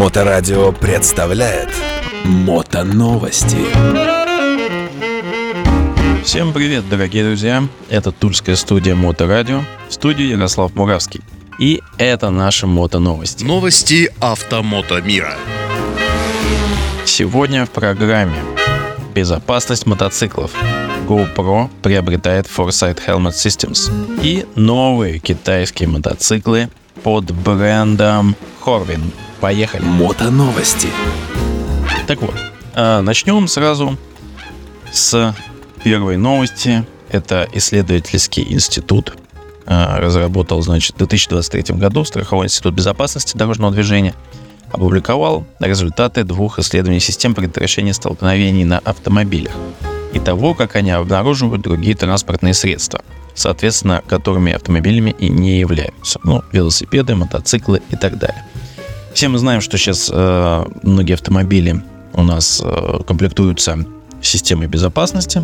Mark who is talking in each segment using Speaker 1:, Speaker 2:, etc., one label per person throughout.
Speaker 1: Моторадио представляет Мотоновости.
Speaker 2: Всем привет, дорогие друзья! Это Тульская студия Моторадио, в студии Ярослав Муравский. И это наши мотоновости.
Speaker 1: Новости автомото мира.
Speaker 2: Сегодня в программе Безопасность мотоциклов. GoPro приобретает Foresight Helmet Systems. И новые китайские мотоциклы под брендом Horvin. Поехали.
Speaker 1: Мотоновости.
Speaker 2: Так вот, а, начнем сразу с первой новости. Это исследовательский институт. а, Разработал, значит, в 2023 году Страховой институт безопасности дорожного движения опубликовал результаты двух исследований систем предотвращения столкновений на автомобилях и того, как они обнаруживают другие транспортные средства, соответственно, которыми автомобилями и не являются. Ну, велосипеды, мотоциклы и так далее. Все мы знаем, что сейчас э, многие автомобили у нас э, комплектуются системой безопасности,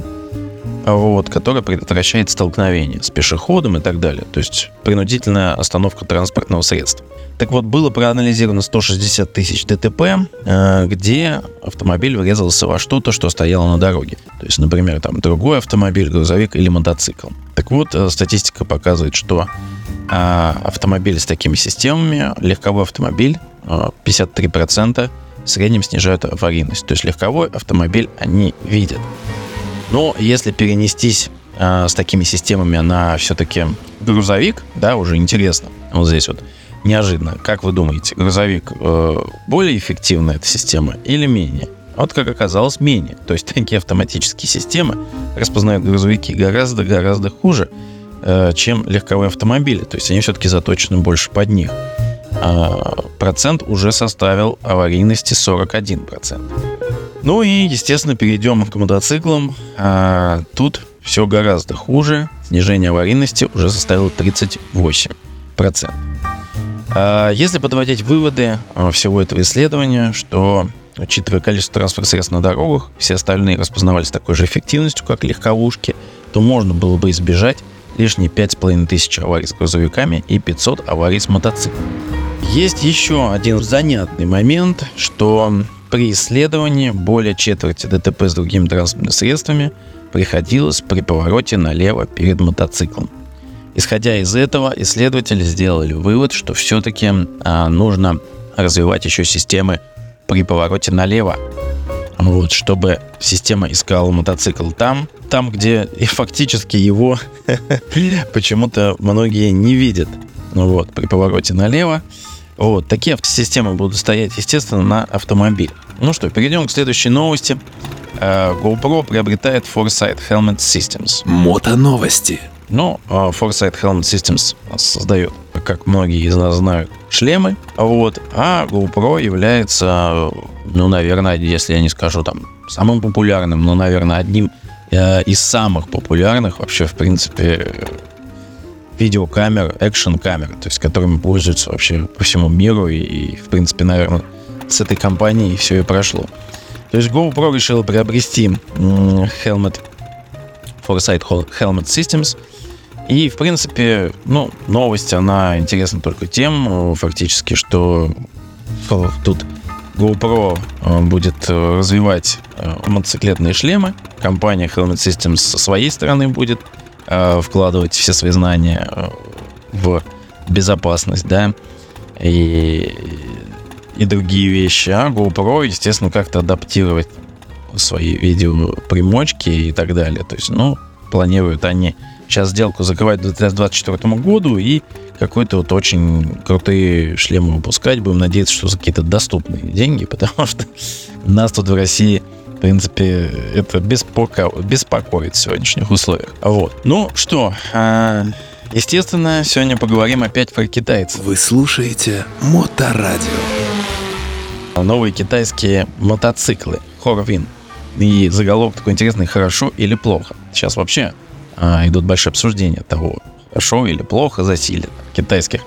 Speaker 2: вот, которая предотвращает столкновение с пешеходом и так далее. То есть принудительная остановка транспортного средства. Так вот, было проанализировано 160 тысяч ДТП, э, где автомобиль врезался во что-то, что стояло на дороге. То есть, например, там другой автомобиль, грузовик или мотоцикл. Так вот, э, статистика показывает, что э, автомобили с такими системами, легковой автомобиль, 53% в среднем снижают аварийность. То есть легковой автомобиль они видят. Но если перенестись э, с такими системами на все-таки грузовик, да, уже интересно. Вот здесь вот неожиданно. Как вы думаете, грузовик э, более эффективная эта система или менее? Вот как оказалось, менее. То есть такие автоматические системы распознают грузовики гораздо-гораздо хуже, э, чем легковые автомобили. То есть они все-таки заточены больше под них. А, процент уже составил аварийности 41%. Ну и, естественно, перейдем к мотоциклам. А, тут все гораздо хуже. Снижение аварийности уже составило 38%. А, если подводить выводы а, всего этого исследования, что учитывая количество транспортных средств на дорогах, все остальные распознавались такой же эффективностью, как легковушки, то можно было бы избежать лишние 5,5 тысяч аварий с грузовиками и 500 аварий с мотоциклами. Есть еще один занятный момент, что при исследовании более четверти ДТП с другими транспортными средствами приходилось при повороте налево перед мотоциклом. Исходя из этого, исследователи сделали вывод, что все-таки а, нужно развивать еще системы при повороте налево. Вот, чтобы система искала мотоцикл там, там, где и фактически его почему-то многие не видят. Вот, при повороте налево. Вот, такие автосистемы будут стоять, естественно, на автомобиле. Ну что, перейдем к следующей новости. Э, GoPro приобретает Foresight Helmet Systems.
Speaker 1: Мотоновости.
Speaker 2: Ну, э, Foresight Helmet Systems создает, как многие из нас знают, шлемы. Вот, а GoPro является, ну, наверное, если я не скажу там самым популярным, но, наверное, одним э, из самых популярных вообще, в принципе, видеокамер, экшн-камер, то есть которыми пользуются вообще по всему миру и, и, в принципе, наверное, с этой компанией все и прошло. То есть GoPro решила приобрести Helmet Foresight Helmet Systems. И, в принципе, ну, новость, она интересна только тем, фактически, что тут GoPro будет развивать мотоциклетные шлемы. Компания Helmet Systems со своей стороны будет вкладывать все свои знания в безопасность, да, и, и другие вещи. А GoPro, естественно, как-то адаптировать свои видеопримочки и так далее. То есть, ну, планируют они сейчас сделку закрывать к 2024 году и какой-то вот очень крутые шлемы выпускать. Будем надеяться, что за какие-то доступные деньги, потому что нас тут в России принципе, это беспоко... беспокоит в сегодняшних условиях. Вот. Ну что, а, естественно, сегодня поговорим опять про китайцев.
Speaker 1: Вы слушаете Моторадио.
Speaker 2: Новые китайские мотоциклы Horvin. И заголовок такой интересный, хорошо или плохо. Сейчас вообще а, идут большие обсуждения того, хорошо или плохо засилие китайских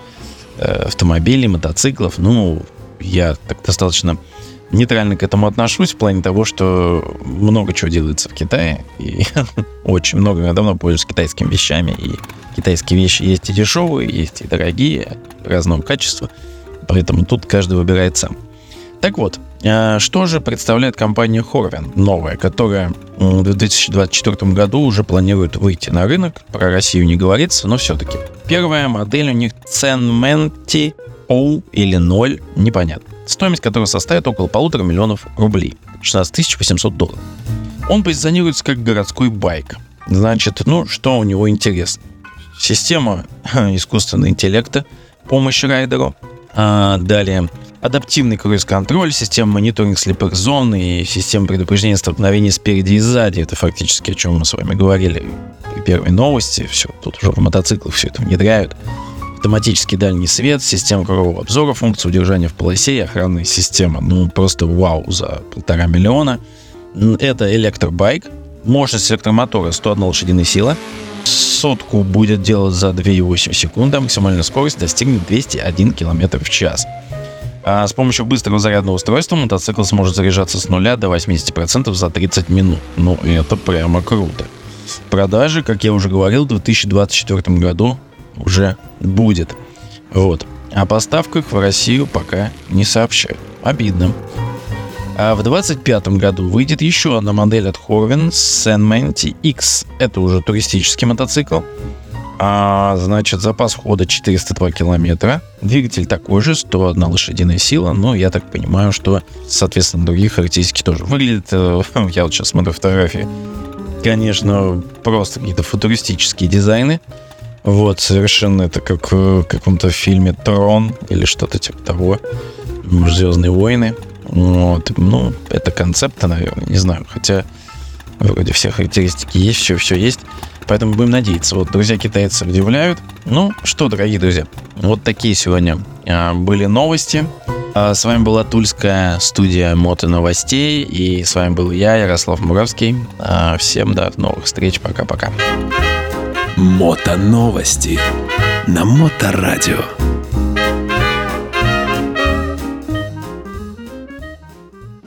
Speaker 2: э, автомобилей, мотоциклов. Ну, я так достаточно нейтрально к этому отношусь в плане того, что много чего делается в Китае. И очень много. Я давно пользуюсь китайскими вещами. И китайские вещи есть и дешевые, есть и дорогие, разного качества. Поэтому тут каждый выбирает сам. Так вот, э, что же представляет компания Horvin, новая, которая в 2024 году уже планирует выйти на рынок. Про Россию не говорится, но все-таки. Первая модель у них Cenmenti O или 0, непонятно. Стоимость которой составит около полутора миллионов рублей, 16 800 долларов. Он позиционируется как городской байк. Значит, ну, что у него интересно? Система искусственного интеллекта, помощь райдеру. А, далее, адаптивный круиз-контроль, система мониторинга слепых зон и система предупреждения столкновений спереди и сзади. Это фактически о чем мы с вами говорили при первой новости. Все, тут уже в мотоциклах все это внедряют. Автоматический дальний свет, система кругового обзора, функция удержания в полосе и охранная система. Ну, просто вау за полтора миллиона. Это электробайк. Мощность электромотора 101 лошадиная сила. Сотку будет делать за 2,8 секунды, а максимальная скорость достигнет 201 км в час. А с помощью быстрого зарядного устройства мотоцикл сможет заряжаться с 0 до 80% за 30 минут. Ну, это прямо круто. Продажи, как я уже говорил, в 2024 году уже будет. Вот. О поставках в Россию пока не сообщают. Обидно. А в 2025 году выйдет еще одна модель от Horvin Senmenti X. Это уже туристический мотоцикл. А, значит, запас хода 402 километра. Двигатель такой же, 101 лошадиная сила. Но я так понимаю, что, соответственно, другие характеристики тоже. Выглядит, э, я вот сейчас смотрю фотографии, конечно, просто какие-то футуристические дизайны. Вот, совершенно это как в каком-то фильме «Трон» или что-то типа того. «Звездные войны». Вот, ну, это концепты, наверное, не знаю. Хотя вроде все характеристики есть, все, все есть. Поэтому будем надеяться. Вот, друзья китайцы удивляют. Ну, что, дорогие друзья, вот такие сегодня а, были новости. А, с вами была Тульская студия Мото Новостей. И с вами был я, Ярослав Муравский. А, всем до новых встреч. Пока-пока.
Speaker 1: Мото Новости на Моторадио.